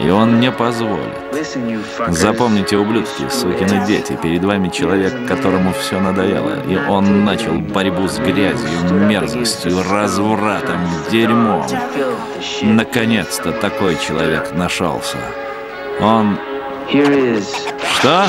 И он не позволит. Запомните, ублюдки, сукины дети, перед вами человек, которому все надоело, и он начал борьбу с грязью, мерзостью, развратом, дерьмом. Наконец-то такой человек нашелся. Он... Что?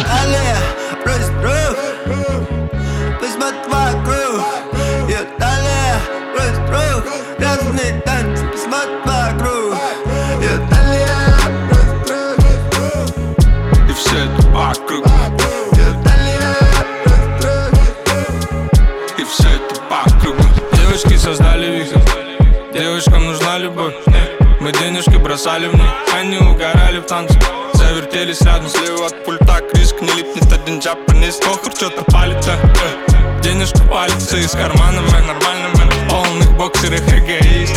Бросали в них Они угорали в танце. Завертелись рядом слева от пульта Криск не липнет один джапанис Охр что-то палится э. Денежка палится из кармана Мэн нормально, мэн. Полных боксерах эгоист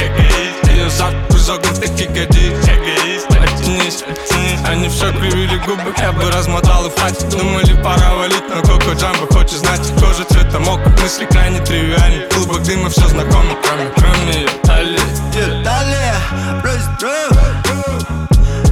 Ее зад изогнутых ягодиц Эгоист Оттянись, оттянись Они все кривили губы Я бы размотал и хватит. Думали пора валить Но Коко Джамбо хочет знать. Кожа цвета мок Мысли крайне тривиальны Клубок дыма все знакомо Кроме, кроме ее талии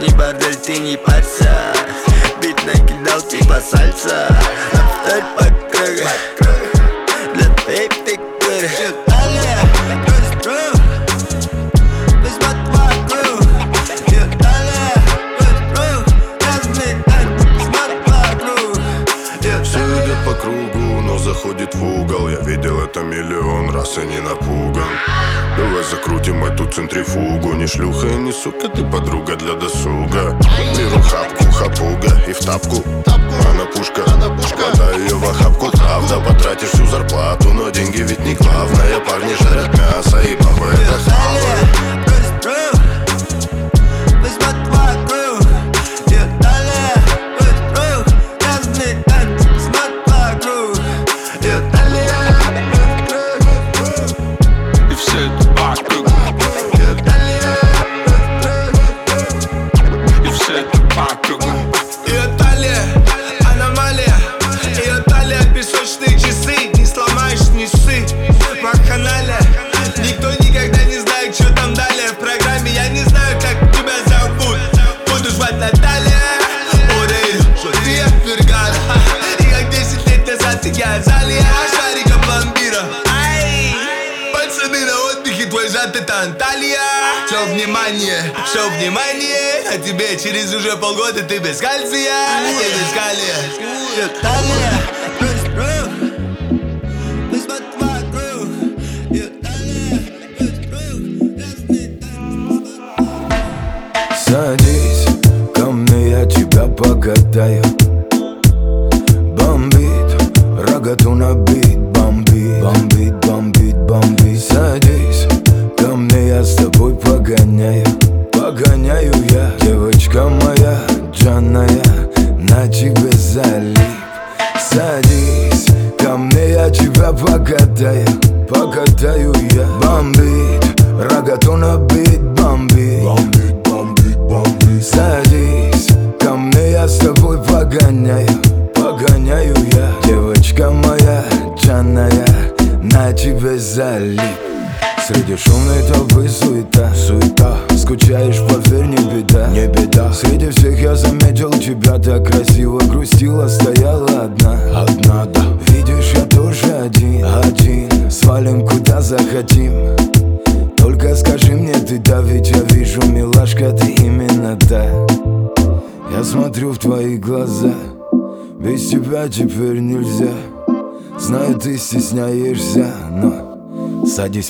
не бордель, ты не парься Бит накидал типа сальса Повторь по кругу Для твоей фигуры заходит в угол. Я видел это миллион раз и не напуган Давай закрутим эту центрифугу. Не шлюха и не сука, ты подруга для досуга. Беру хапку, хапуга и в тапку. Она пушка, хватай ее в охапку. Правда, потратишь всю зарплату Но деньги ведь не главное. Парни жарят мясо и папа это хавает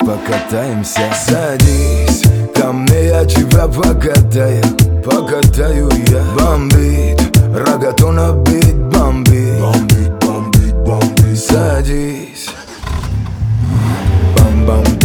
покатаемся Садись ко мне, я тебя покатаю Покатаю я. Бомбит, рогату набит Бомбит, бомбит, бомбит, бомбит Садись. Бам-бам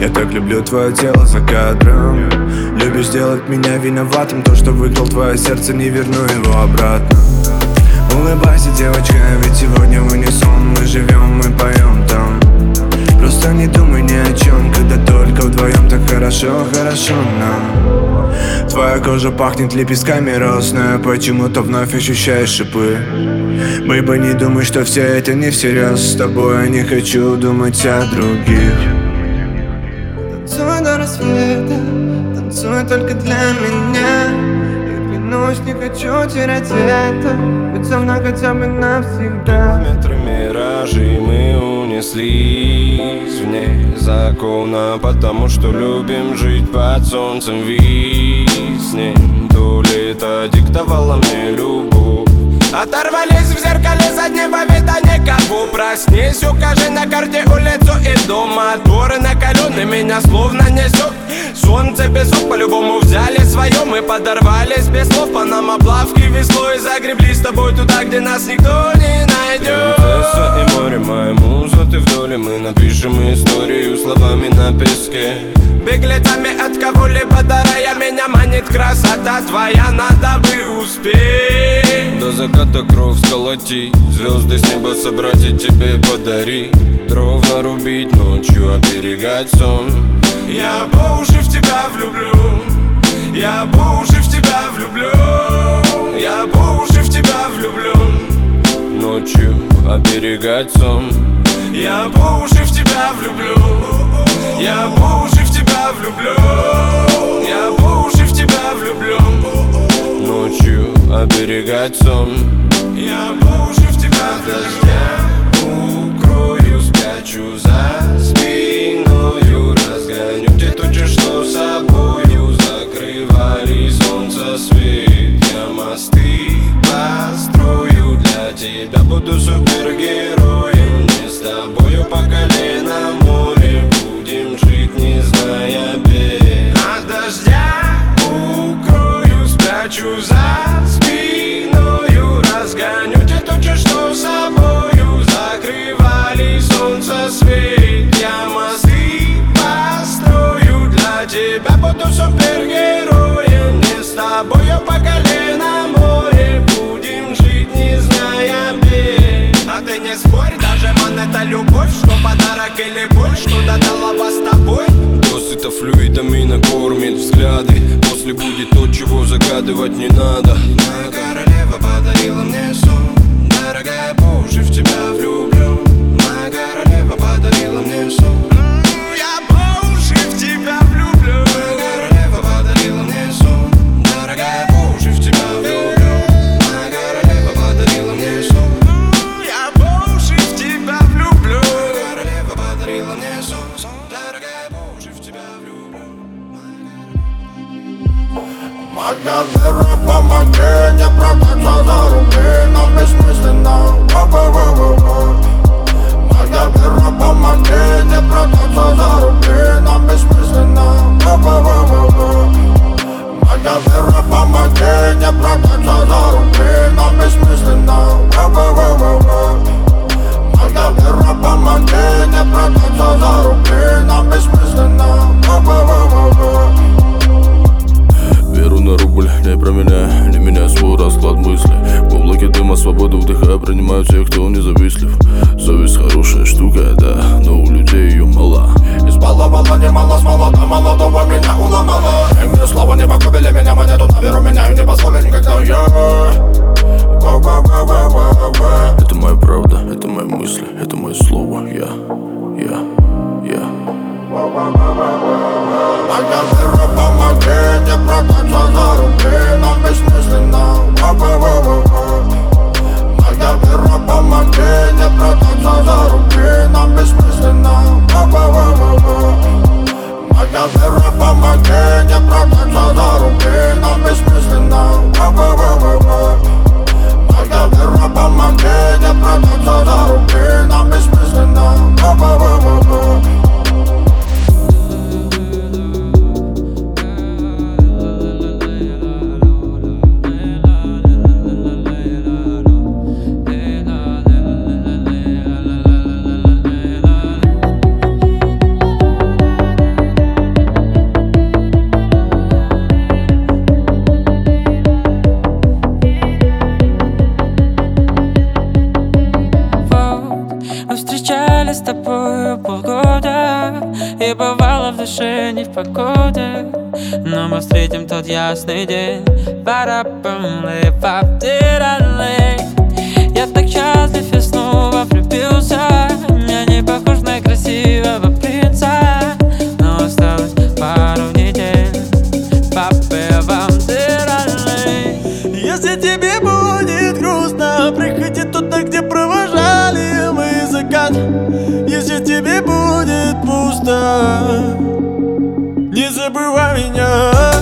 Я так люблю твое тело за кадром. Любишь сделать меня виноватым. То, что выкрал твое сердце, не верну его обратно. Улыбайся, девочка, ведь сегодня в унисон Мы живем, мы поем там. Просто не думай ни о чем Когда только вдвоем так хорошо, хорошо нам. Твоя кожа пахнет лепестками роз Но я почему-то вновь ощущаю шипы. Бэйба, не думай, что все это не всерьез. С тобой я не хочу думать о других рассвета, танцуй только для меня. И клянусь, не хочу терять это. Быть со мной хотя бы навсегда. Километры миражей мы унеслись Вне закона Потому что любим жить под солнцем Виснем То лето диктовало мне любовь. Оторвались в зеркале заднего вида никого Проснись, укажи на карте улицу и дом Моторы накалены, меня словно несет Солнце песок по-любому взяли свое Мы подорвались без слов по нам оплавки веслой Загребли с тобой туда, где нас никто не найдет Принцесса и море, моя муза, ты в доле Мы напишем историю словами на песке. Беглецами от кого-либо дарая Меня манит красота твоя, надо бы успеть. До заката кровь сколотить Звезды с неба собрать и тебе подарить. Дров нарубить ночью, оберегать сон. Я по уши в тебя влюблю. Я по уши в тебя влюблю. Я по уши в тебя влюблен Ночью оберегать сон. Я по уши в тебя влюблю. Я по уши в тебя влюблю. Я по уши в тебя влюблен Ночью оберегать сон. Я по уши в тебя дождя Укрою, спрячу за спиною Разгоню те тучи, что собою Закрывали солнце свет Я мосты построю для тебя Буду супергероем. Не с тобою по колено море Будем жить, не зная бед От дождя укрою, спрячу за Досыта флюидами накормит взгляды. После будет то, чего загадывать не надо. Моя королева погоды Но мы встретим тот ясный день. Барабамлы, папдиралы Я так счастлив и снова влюбился. Я не похож на красивого принца. Но осталось пару недель. Папы вам дыралы Если тебе будет грустно Приходи туда, где провожали мы закат. Если тебе будет пусто. ਜਾਣੀਆਂ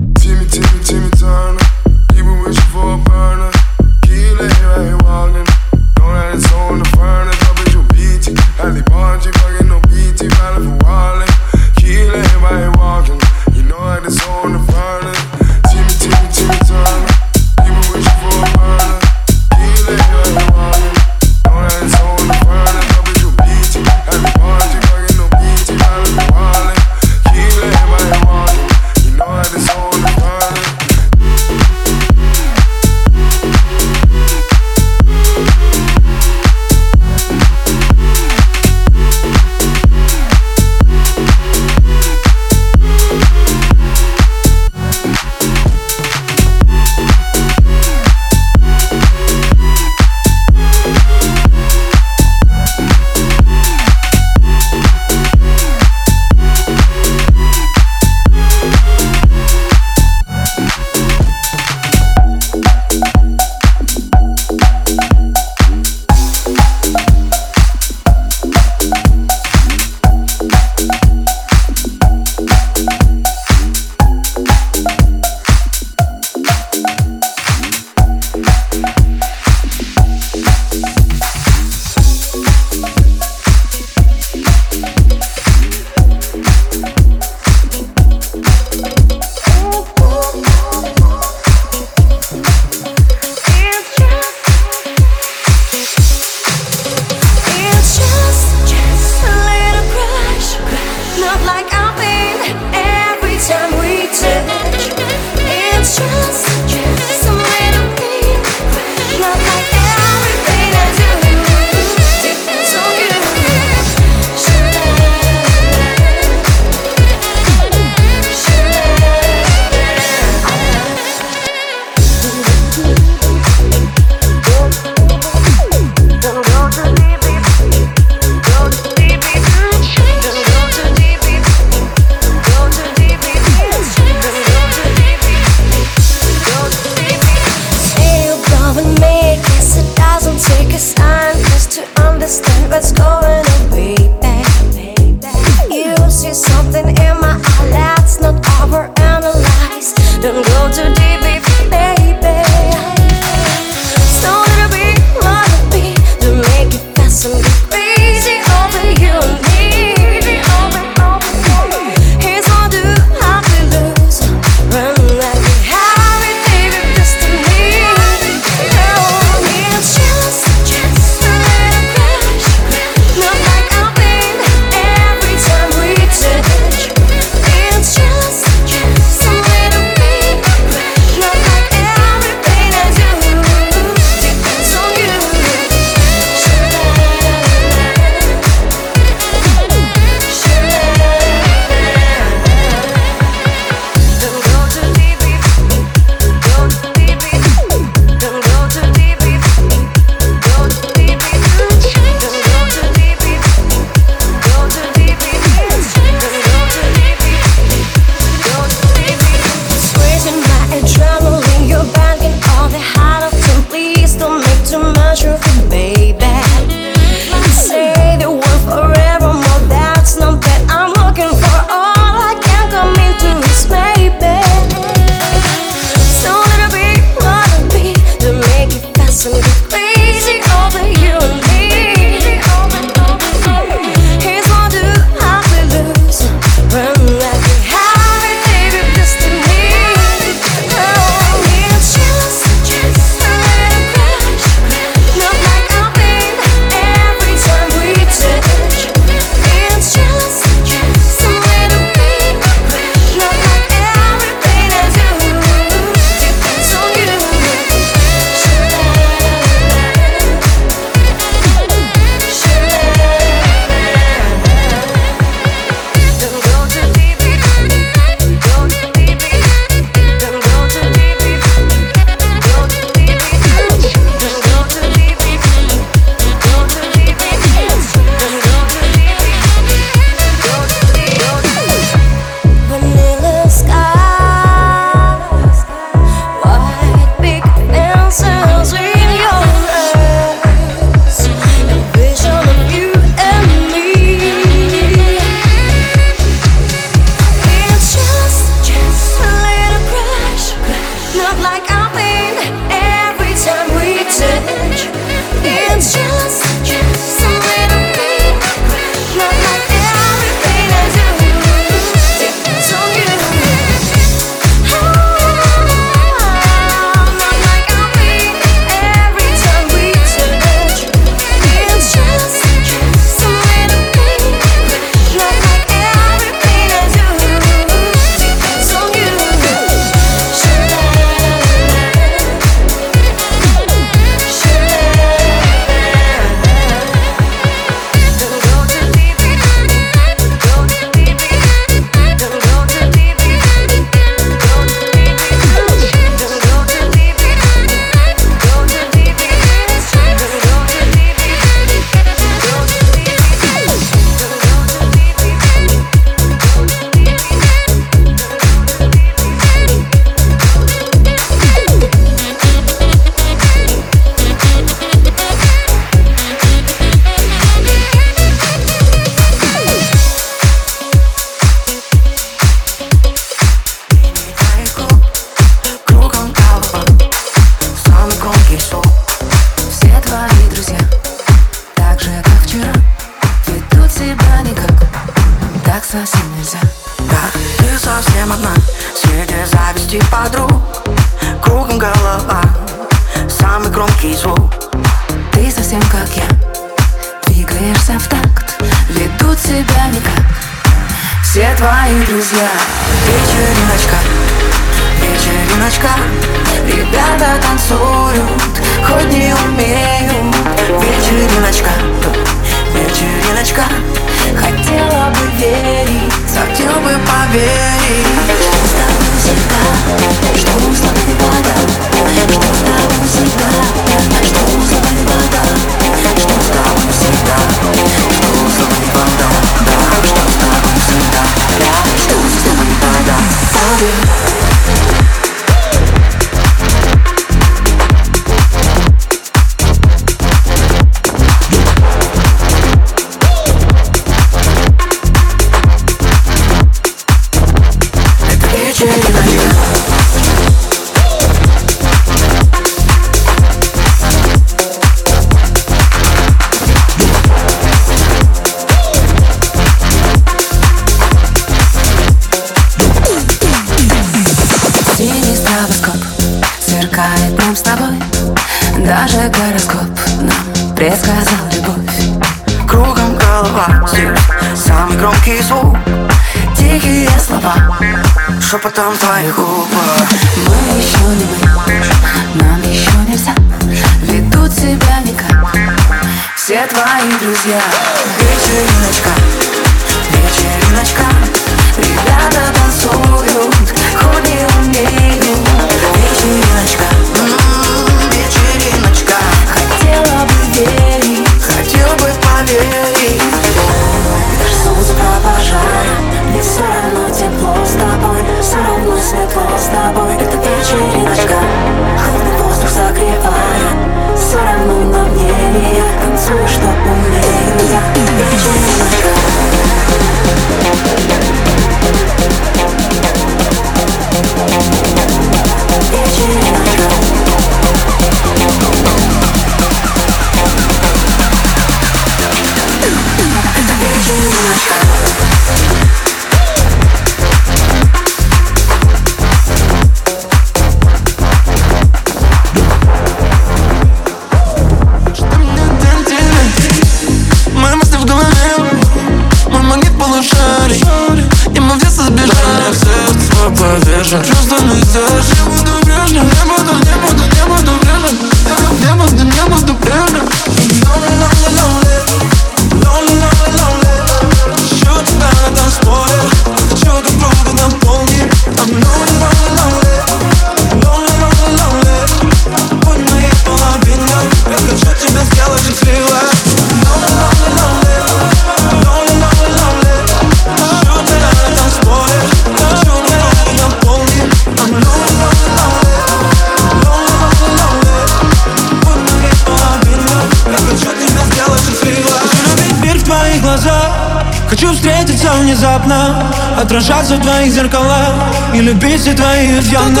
В твоих зеркалах И любить все твои изъяны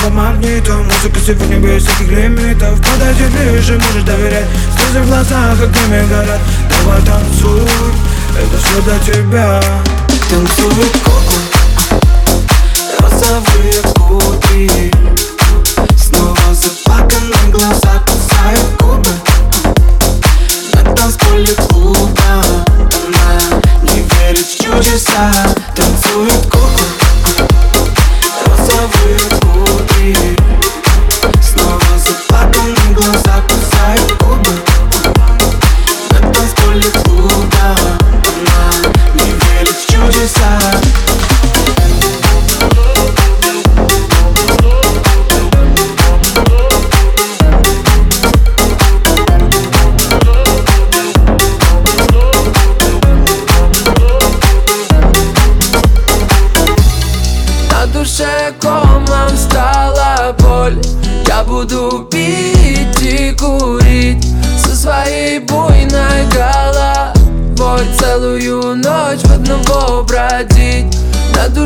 любого магнита Музыка сегодня без всяких лимитов. Подойди ближе, можешь доверять. Слезы в глазах, дыми горят. Давай танцуй, это все для тебя. Танцует коко Розовые кудри Снова заплаканы глаза Кусают губы. На танцполе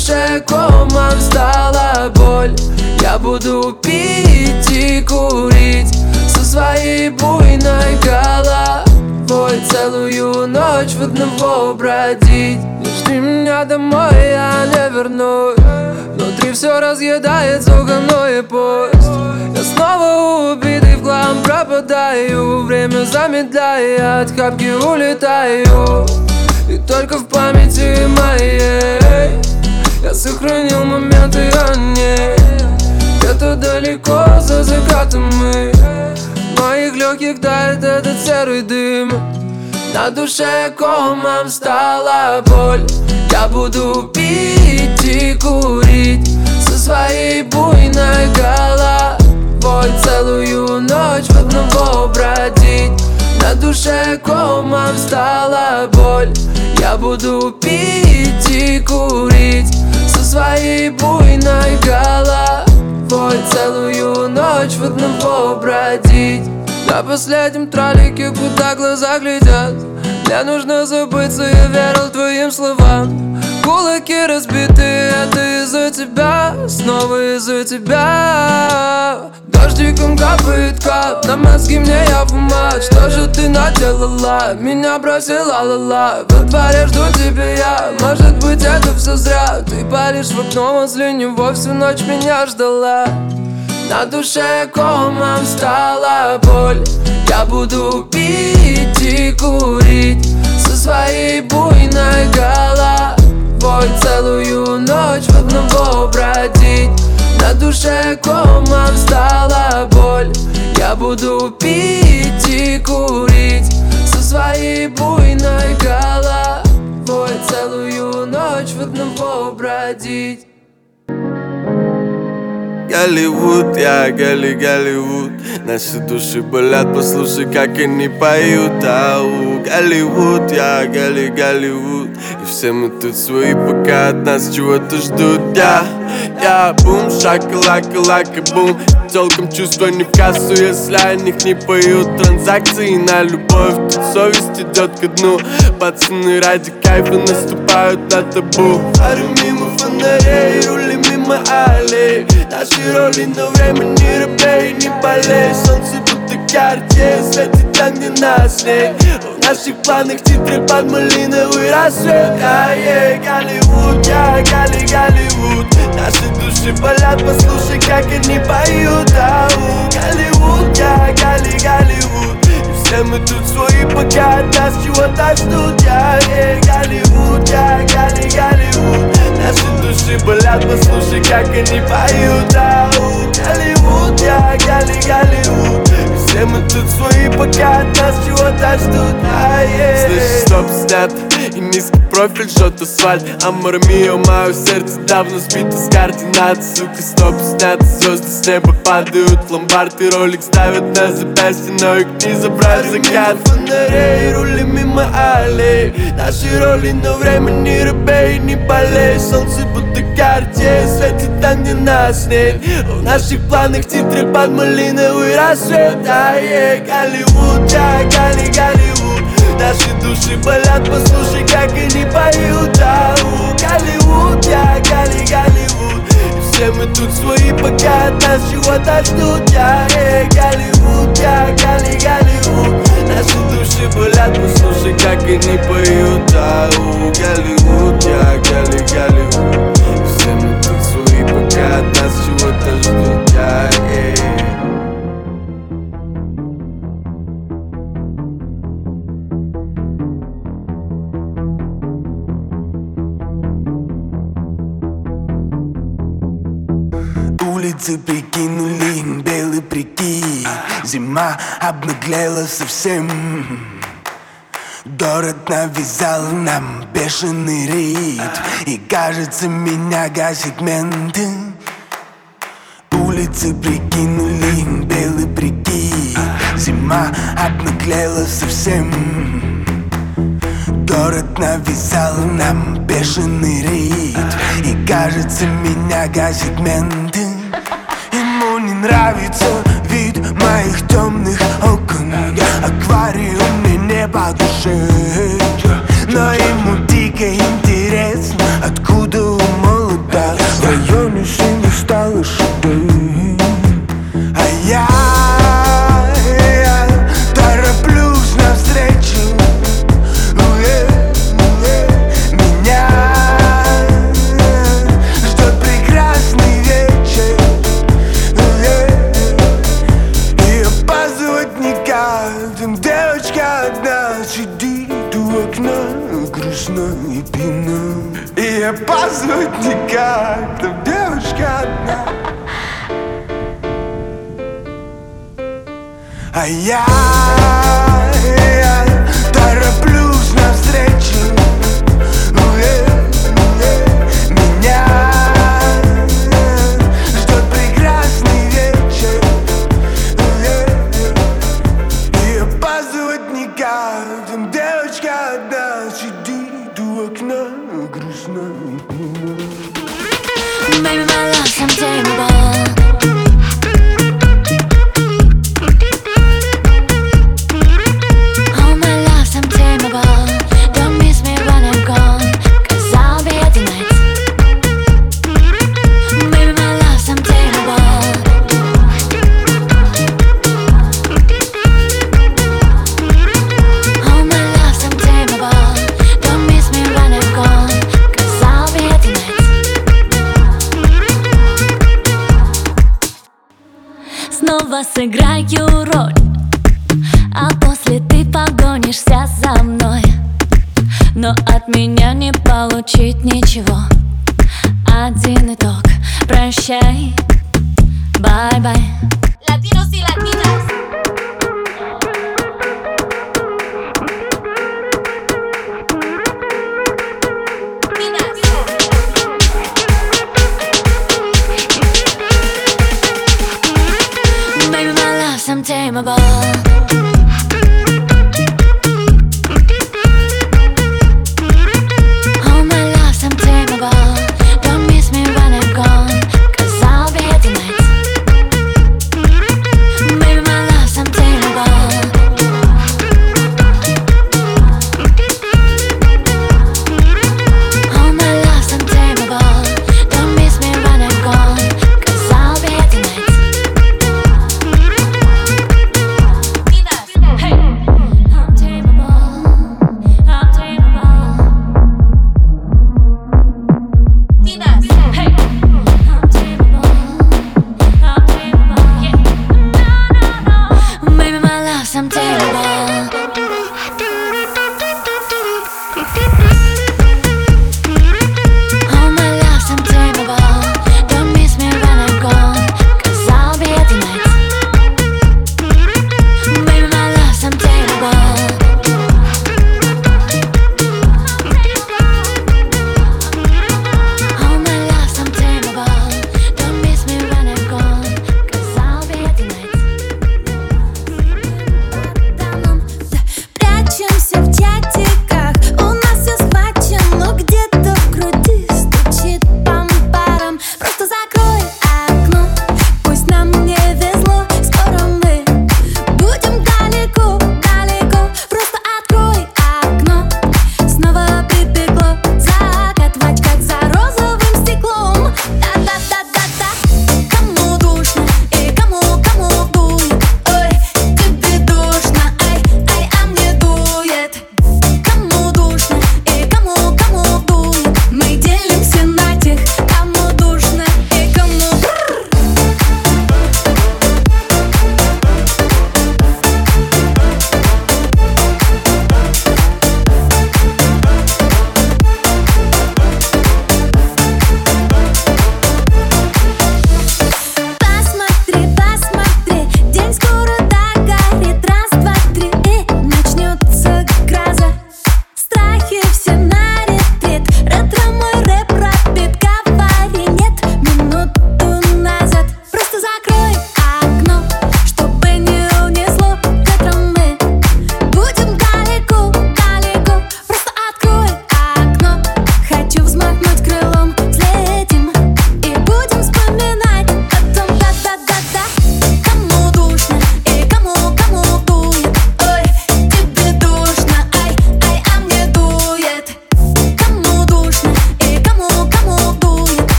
душе комом стала боль. Я буду пить и курить Со своей буйной головой. Целую ночь в одного бродить. Жди меня домой, я не вернусь. Внутри все разъедает сугано и пусть Я снова убитый в хлам пропадаю. Время замедляя, от хапки улетаю И только в памяти моей Я сохранил моменты о ней Где-то далеко за закатом мы. Моих легких тает этот серый дым. На душе комом стала боль. Я буду пить и курить Со своей буйной головой. Целую ночь в одного бродить На душе комом стала боль. Я буду пить и курить своей буйной головой Целую ночь в одного бродить на последнем троллике, куда глаза глядят. Мне нужно забыться, я верил твоим словам Кулаки разбиты, это из-за тебя Снова из-за тебя. Дождиком капает кап На мозги мне я в мать Что же ты наделала? Меня бросила ла-ла Во дворе жду тебя я. Может быть это все зря. Ты палишь в окно возле него Всю ночь меня ждала. На душе комом стала боль. Я буду пить и курить Со своей буйной головой Целую ночь в одного бродить На душе комом стала боль. Я буду пить и курить Со своей буйной головой Целую ночь в одного бродить Голливуд, я Голли Голливуд. Наши души болят, послушай, как они поют. Ау, Голливуд, я Голли Голливуд. И все мы тут свои, пока от нас чего-то ждут. Я, я бум, шакалака, лака, бум. Толком чувства не в кассу, если о них не поют. Транзакции на любовь, тут совесть идет ко дну. Пацаны ради кайфа наступают на табу. Парю мимо фонарей, рулим мимо аллей. Наши роли, но время не рублей, не болей. Солнце будто карте, светит там, где нас нет В наших планах титры под малиновый рассвет. А, yeah, Голливуд, я Галли Голливуд. Наши души болят, послушай, как они поют. Ау, Голливуд, я Галли Голливуд И все мы тут свои, пока от нас чего-то ждут Я, yeah, Голливуд, я Галли Голливуд Наши души болят, послушай, как они поют Ау, Голливуд, я Галли Голливуд И все мы тут свои, пока от нас чего-то ждут а, yeah. Слышишь, стоп, снят И И низкий профиль, жжет асфальт. Амор мио, мое сердце давно сбито с координат. Сука, стоп, снято, звезды с неба падают. Ломбард И ролик ставят на запястье, но их не забрать закат Фонарей, рули мимо аллей. Наши роли, но времени рыбей не болей. Солнце будто карте, светит там, где нас нет В наших планах титры под малиновый рассвет. Ай, Голливуд, я Голли, Голливуд Наши души болят, послушай, как они поют. Ау, Голливуд, я Голли, Голливуд. И все мы тут свои, пока от нас чего-то ждут Я, эй, Голливуд, я Голли, Голливуд. Наши души болят, послушай, как они поют. Ау, Голливуд, я Голли, Голливуд. И все мы тут свои, пока от нас чего-то ждут Я, эй Улицы прикинули белый прикид. Зима обнаглела совсем. Город навязал нам бешеный ритм. И кажется меня гасит менты. Улицы прикинули белый прикид. Зима обнаглела совсем. Город навязал нам бешеный ритм. И кажется меня гасит менты нравится вид моих темных окон. Аквариум мне не по душе Но ему дико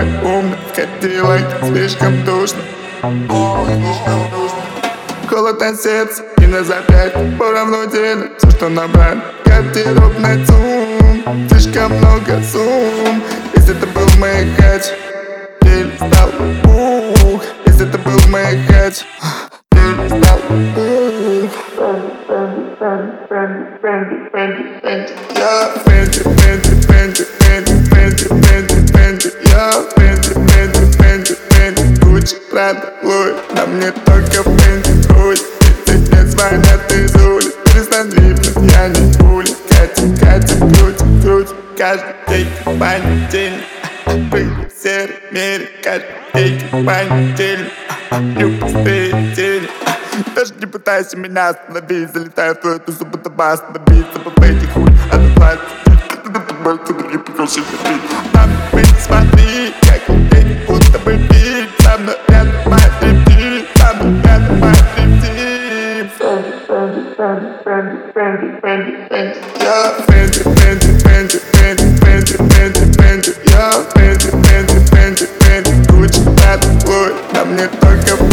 Самый умный Кадиллаки слишком душно. Холодно сердце и на запястье Поравну делю все, что набрать Гардеробный цум Слишком много сумм Если это был мой хач Дель стал ух Если это был мой хач Дель стал ух Я Фэнди, Фэнди, Фэнди, Фэнди, Фэнди, Фэнди Каждый понедельник серый мире Каждый понедельник Любые тени даже не пытайся меня остановить Залетаю в твою тусу, будто бас Добиться по фейке хуй, а ты платишь не покажи Мам, вы смотри, как день, будто бы фильм Со мной рядом мой рептиль, со мной рядом мой рептиль Я Фэнди, Фэнди, Фэнди, Фэнди, Фэнди, Фэнди Гуччи, Прада, Луи На мне только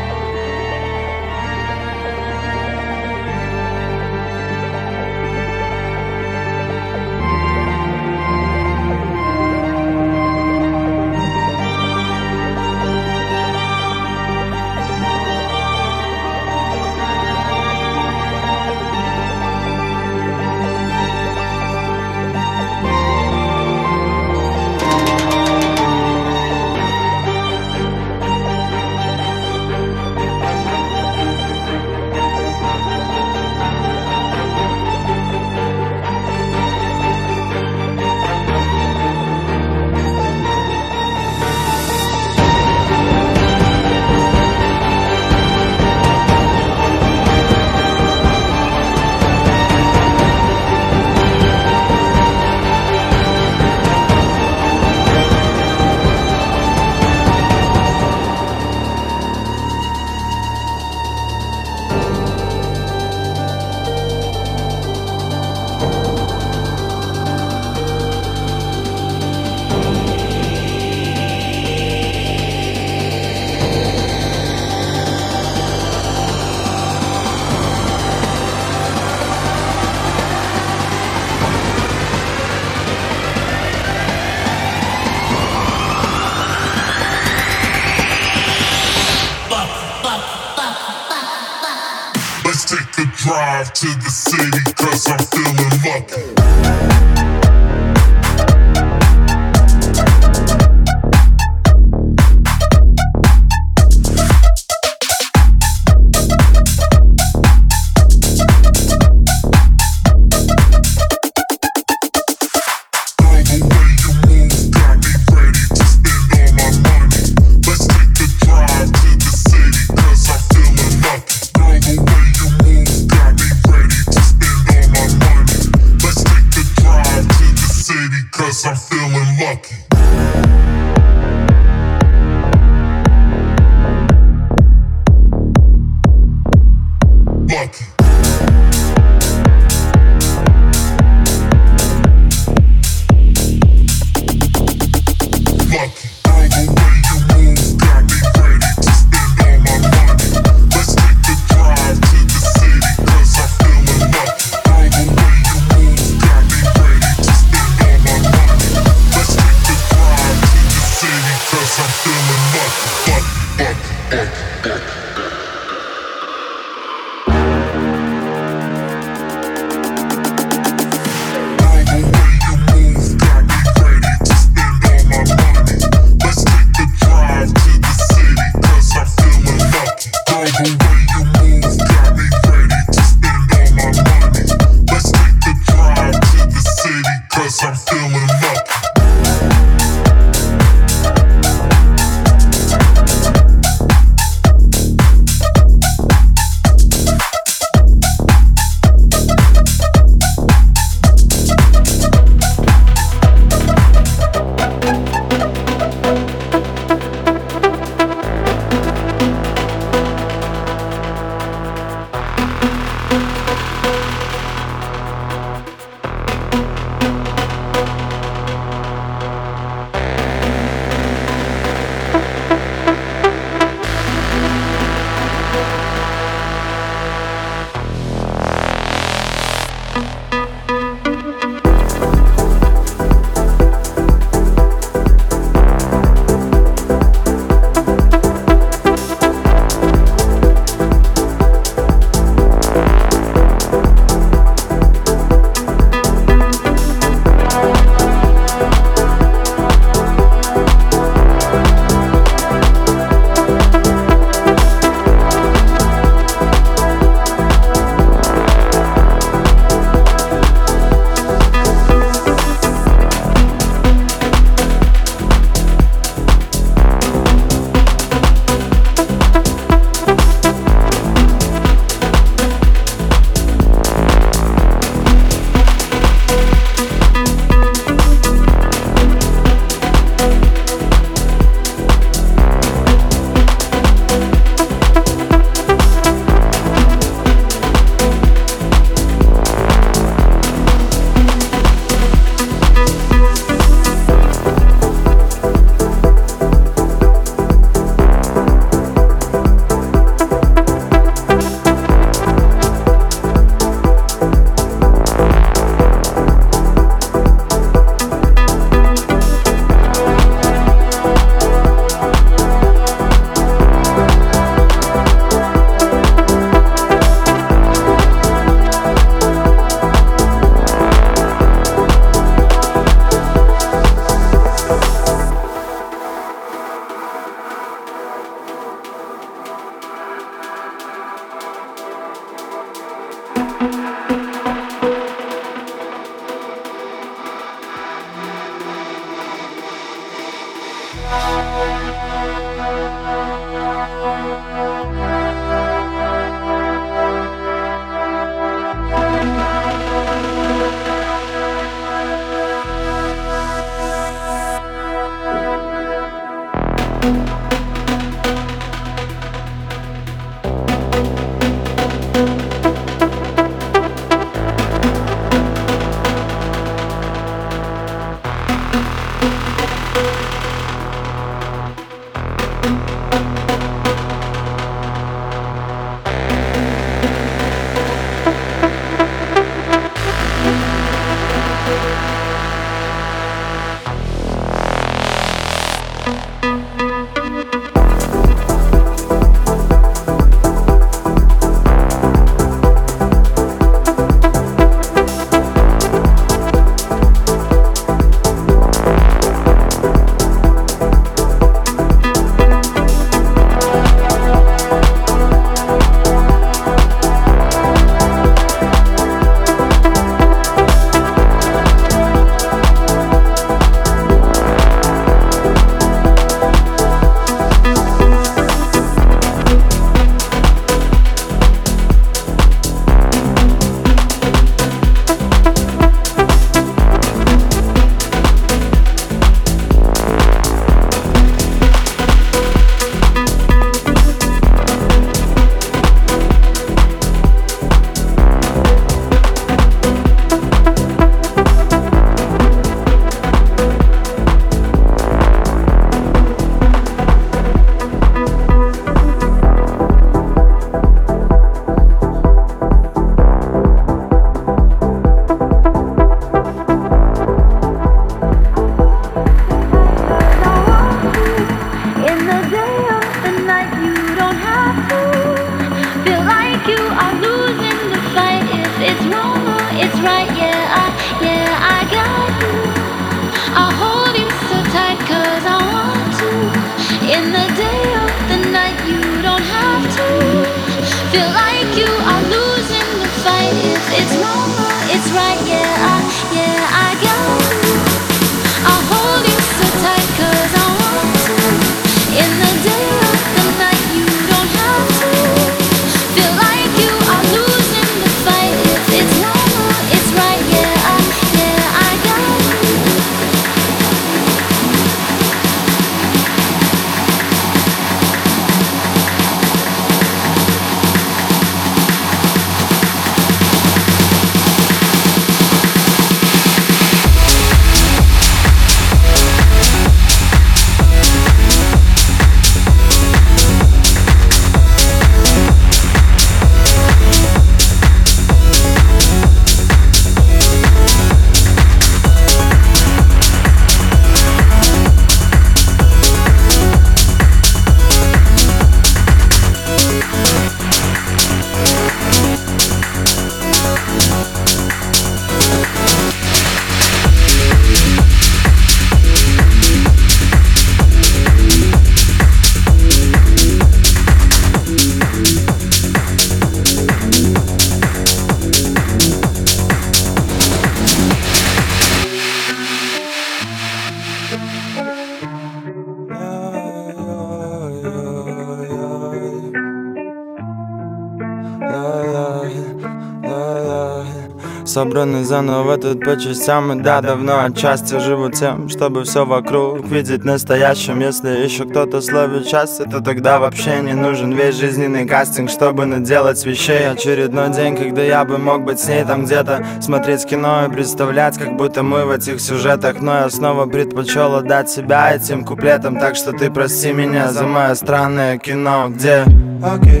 Собраны заново тут по частям. И да, давно отчасти живу тем Чтобы все вокруг видеть настоящим. Если еще кто-то словит счастье То тогда вообще не нужен весь жизненный кастинг Чтобы наделать вещей. Очередной день, когда я бы мог быть с ней там где-то Смотреть кино и представлять, как будто мы в этих сюжетах. Но я снова предпочел отдать себя этим куплетам. Так что ты прости меня за мое странное кино Где, окей,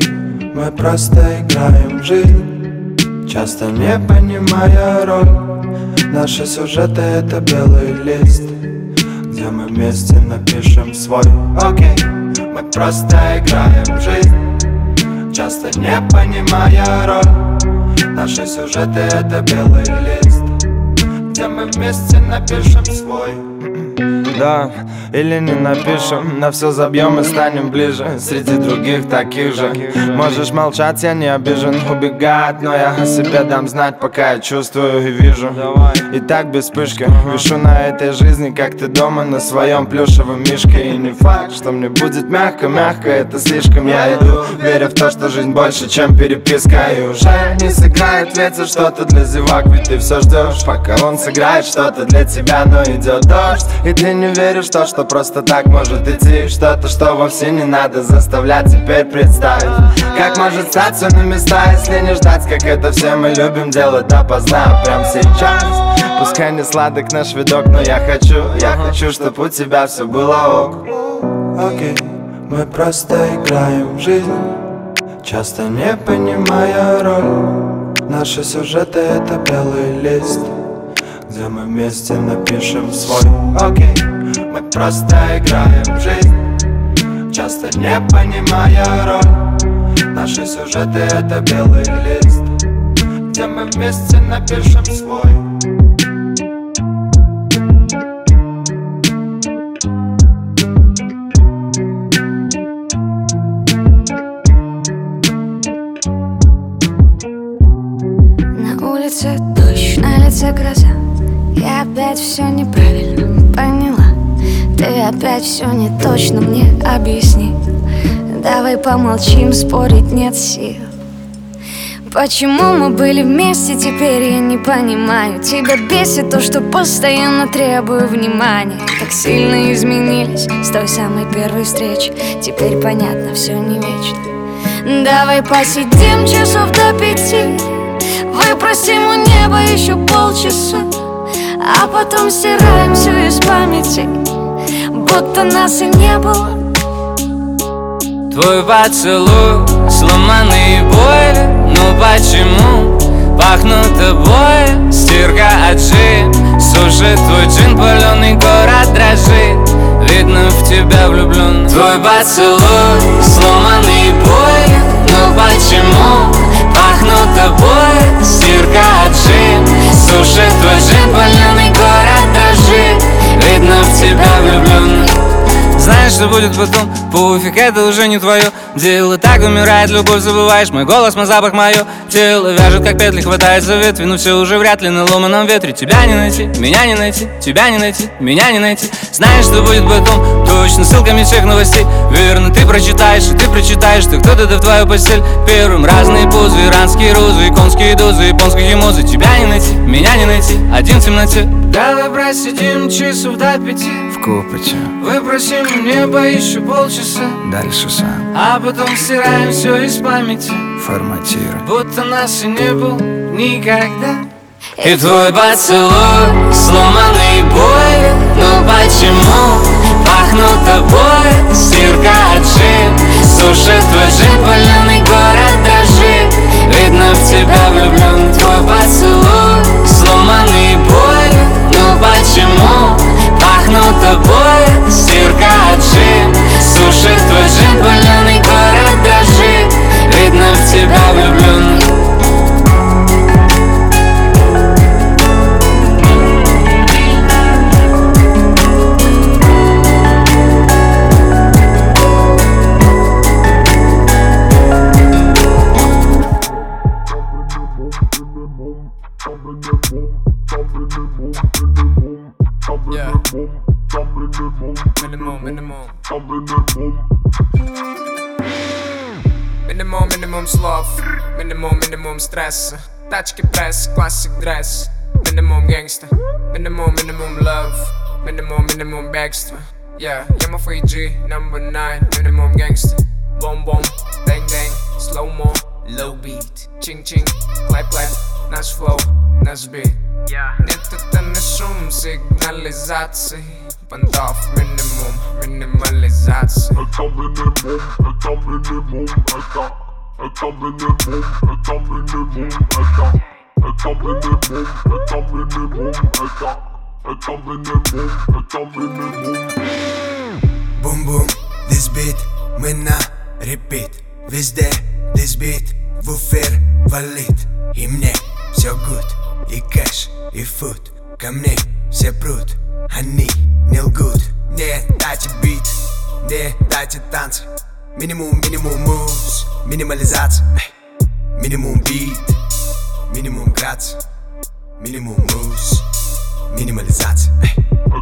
мы просто играем жизнь Часто не понимая роль. Наши сюжеты это белый лист Где мы вместе напишем свой. Окей, мы просто играем в жизнь Часто не понимая роль. Наши сюжеты это белый лист Где мы вместе напишем свой да, или не напишем На все забьем и станем ближе Среди других таких же. Можешь молчать, я не обижен Убегать, но я о себе дам знать Пока я чувствую и вижу. И так без вспышки Вишу на этой жизни, как ты дома На своем плюшевом мишке. И не факт, что мне будет мягко-мягко Это слишком. Я иду Веря в то, что жизнь больше, чем переписка. И уже не сыграет ветер что-то для зевак Ведь ты все ждешь, пока он сыграет что-то для тебя. Но идет дождь, и ты не веришь в то, что просто так может идти. Что-то, что вовсе не надо заставлять теперь представить. Как может статься на места, если не ждать Как это все мы любим делать допоздна? Прям сейчас. Пускай не сладок наш видок, но я хочу Я хочу, чтобы у тебя все было ок. Окей, мы просто играем в жизнь Часто не понимая роль. Наши сюжеты это белый лист где мы вместе напишем свой. Окей, мы просто играем в жизнь. Часто не понимая роль Наши сюжеты это белый лист Где мы вместе напишем свой. Улице дождь, на лице гроза я опять все неправильно. Поняла Ты опять все не точно мне объясни. Давай помолчим, спорить нет сил. Почему мы были вместе, теперь я не понимаю. Тебя бесит то, что постоянно требую внимания. Так сильно изменились с той самой первой встречи. Теперь понятно, все не вечно. Давай посидим часов до пяти. Выпросим у неба еще полчаса. А потом стираем все из памяти Будто нас и не было Твой поцелуй, сломанные боли. Ну почему пахнут тобой? Стирка от джин Сушит твой джин, паленый город дрожит. Видно в тебя влюблен Твой поцелуй, сломанные боли. Ну почему пахнут тобой? Стирка от джин Сушит твой джин, паленый город дрожит. Видно в тебя влюблен знаешь, что будет потом? Пуфик, это уже не твое дело. Так умирает любовь, забываешь мой голос, мой запах, мое тело. Вяжет, как петли, хватает за ветви. Но все уже вряд ли на ломаном ветре. Тебя не найти, меня не найти, тебя не найти, меня не найти. Знаешь, что будет потом? Точно, ссылками всех новостей. Верно, ты прочитаешь, и ты прочитаешь Ты кто-то да в твою постель первым. Разные позы, иранские розы, иконские дозы Японских эмоций Тебя не найти, меня не найти, один в темноте. Давай просидим часов до пяти В копоте Выпросим небо еще полчаса. Дальше сам А потом стираем все из памяти. Форматируй Будто нас и не было никогда. И твой поцелуй сломанный бой. Ну почему пахнут тобой? Стирка от джин Сушит твой джин, паленый город дрожит. Видно в тебя влюблен твой поцелуй. Сломанный бой. Ну почему пахнут тобой Стирка от джин Сушит твой джин, паленый город дрожит. Видно в тебя влюблен minimum. Минимум, минимум слов, минимум, минимум стресса Тачки пресс, классик дресс Минимум гэнгста, минимум, минимум love Минимум, минимум бегства Yeah, я my 3G, number 9 Минимум гэнгста Бом-бом, бэнг-бэнг, slow-mo Low beat, чин-чин, клэп-клэп Наш флоу, наш бит Нет, это не шум сигнализации Понтов минимум, минимализация Это минимум, это минимум, это Это минимум, это минимум, это Это минимум, это минимум, это Это минимум, это минимум Бум-бум, this beat, мы на repeat Везде this beat, в эфир валит И мне все good, и кэш, и фуд Ко мне все прут, они не лгут Не дайте бит, не дайте танцы Минимум, минимум moves, минимализация Минимум бит, минимум грация Минимум moves, минимализация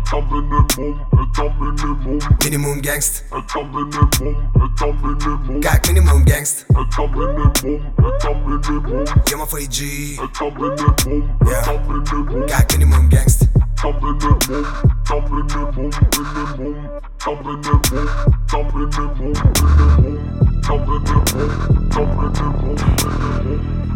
Это минимум, это минимум Минимум гэнгст Это минимум, это минимум Как минимум гэнгст Это минимум, это минимум Я my 4G Это минимум, это минимум Как минимум гэнгст Это минимум, это минимум, минимум Это минимум, это минимум, минимум Это минимум, это минимум, минимум Это минимум, это минимум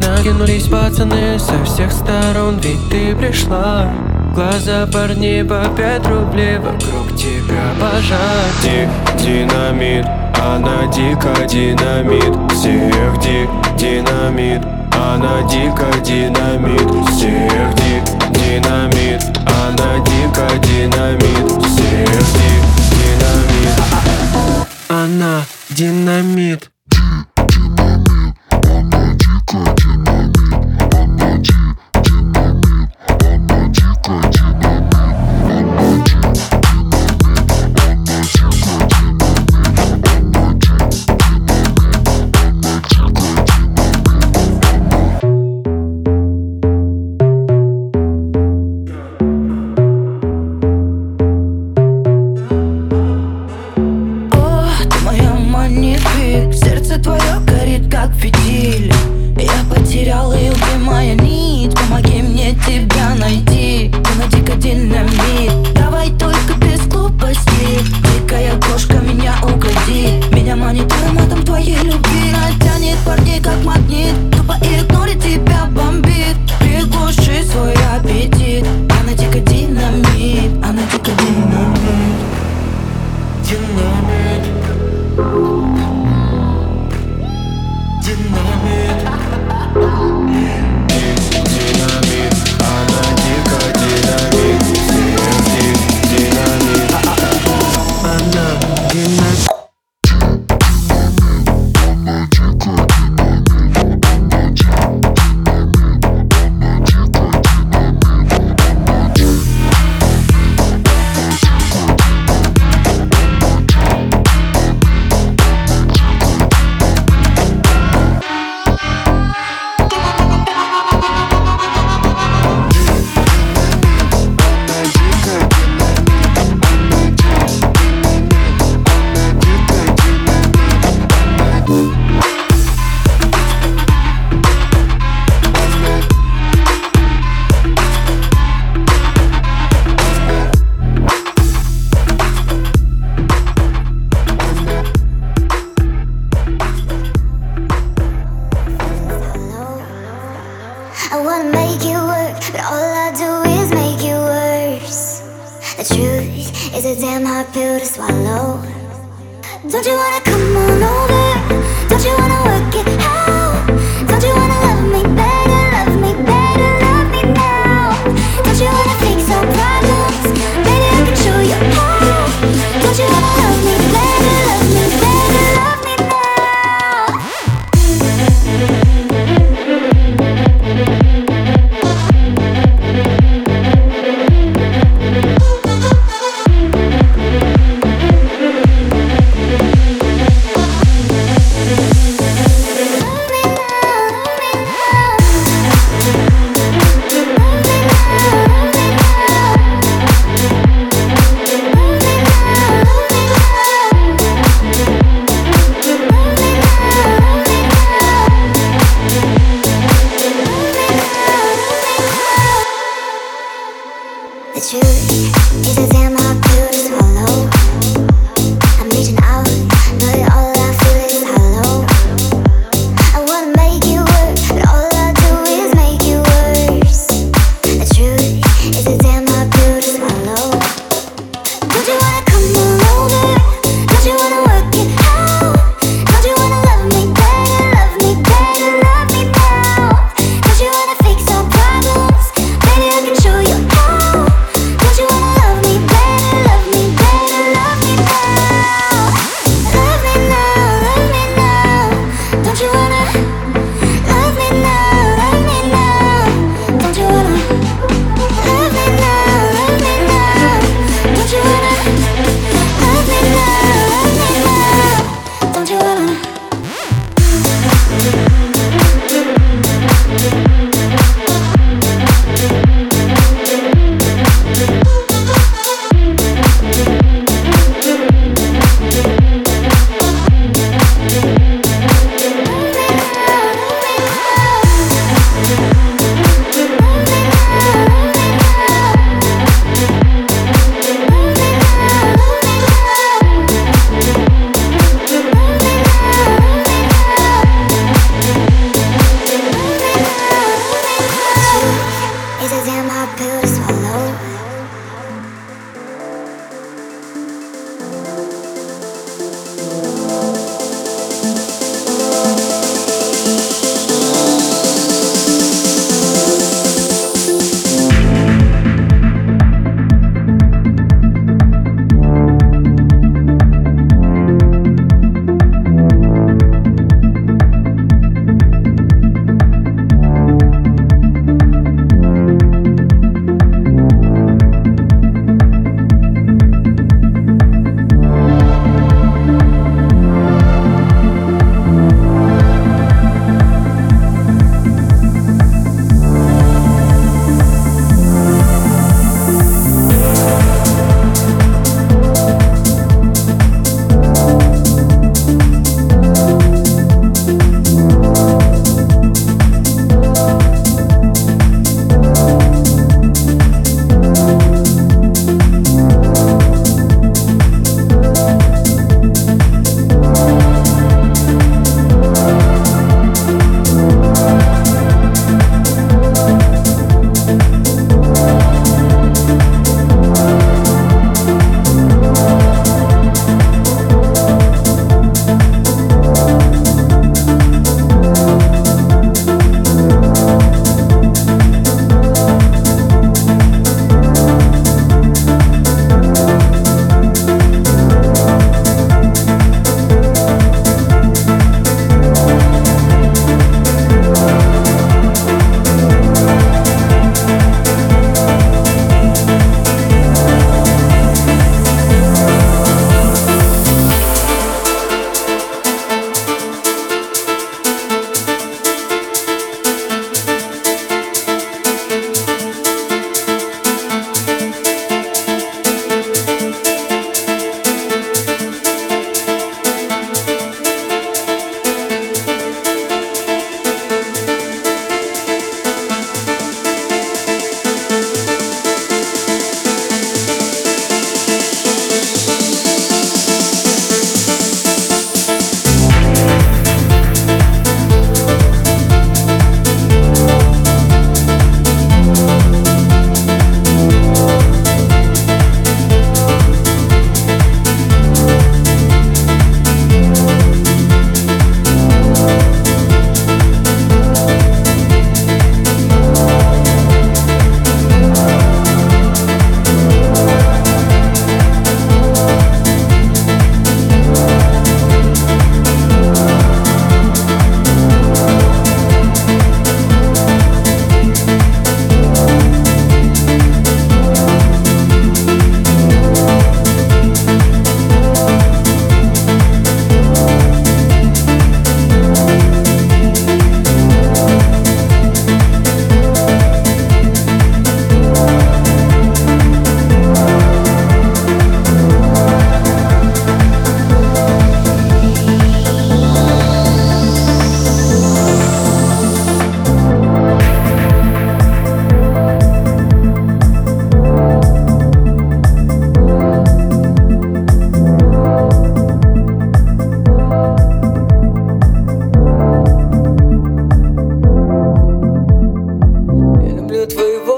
Накинулись пацаны со всех сторон, ведь ты пришла. Глаза парней по пять рублей, вокруг тебя пожар. Дик, динамит, она дико динамит. Всех дик, динамит, она дико динамит. Всех дик, динамит, она дико динамит. Всех дик, динамит. Она динамит Динамит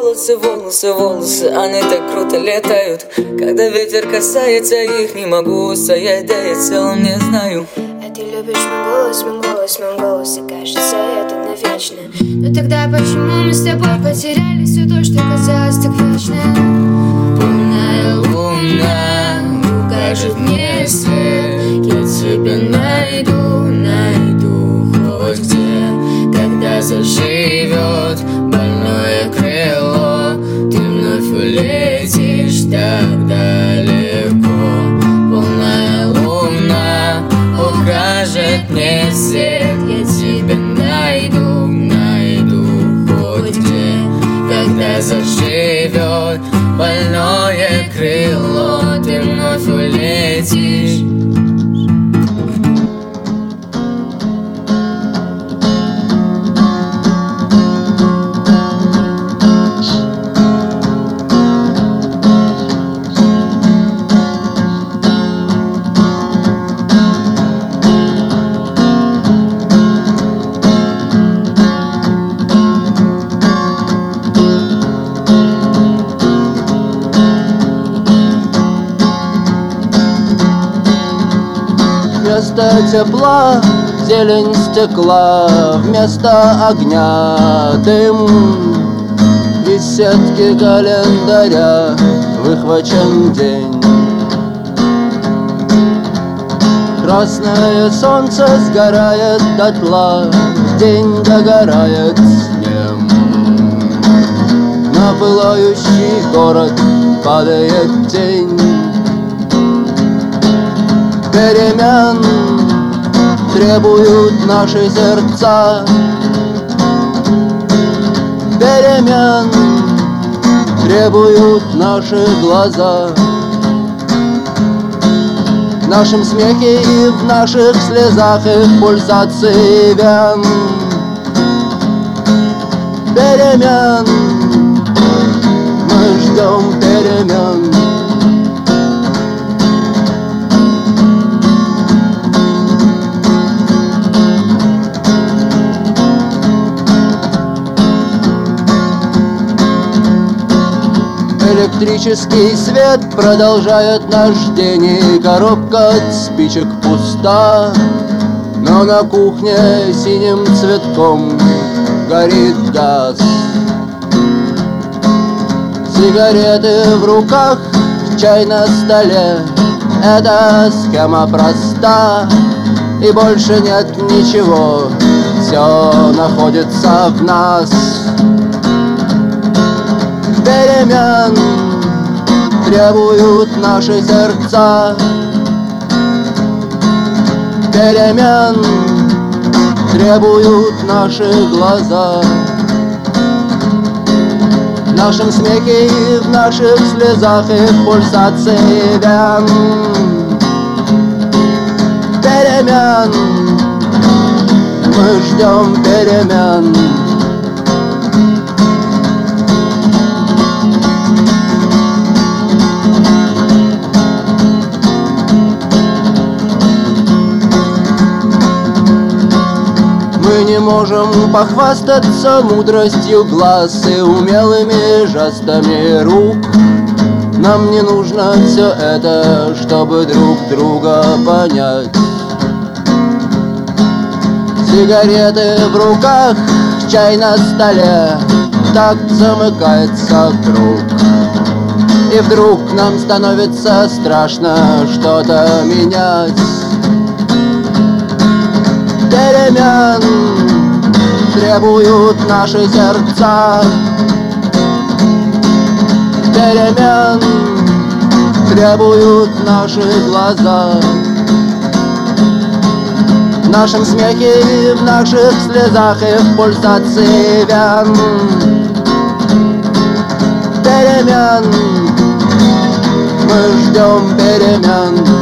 волосы, они так круто летают. Когда ветер касается их, не могу устоять Да я целом не знаю. А ты любишь мой голос, мой голос, мой голос И кажется, это навечно. Но тогда почему мы с тобой потеряли Все то, что казалось так вечно? Полная луна укажет мне свет. Я тебя найду, найду хоть где Когда заживет свет Я тебя найду, найду хоть где Когда заживет больное крыло Ты вновь улетишь Вместо тепла зелень стекла Вместо огня. Дым Из сетки календаря выхвачен день. Красное солнце сгорает дотла День догорает с ним. На пылающий город падает тень. Перемен Требуют наши сердца. Перемен Требуют наши глаза. В нашем смехе и в наших слезах Их пульсации вен Перемен. Мы ждем перемен Электрический свет продолжает наш день И коробка от спичек пуста. Но на кухне синим цветком горит газ. Сигареты в руках, чай на столе Эта схема проста. И больше нет ничего Все находится в нас перемен Требуют наши сердца Перемен Требуют наши глаза. В нашем смехе и в наших слезах Их пульсации вен Перемен Мы ждем перемен Мы не можем похвастаться мудростью глаз и умелыми жестами рук. Нам не нужно все это, чтобы друг друга понять. Сигареты в руках, чай на столе, так замыкается круг. И вдруг нам становится страшно что-то менять перемен Требуют наши сердца. Перемен Требуют наши глаза. В нашем смехе и в наших слезах И в пульсации вен Перемен. Мы ждем перемен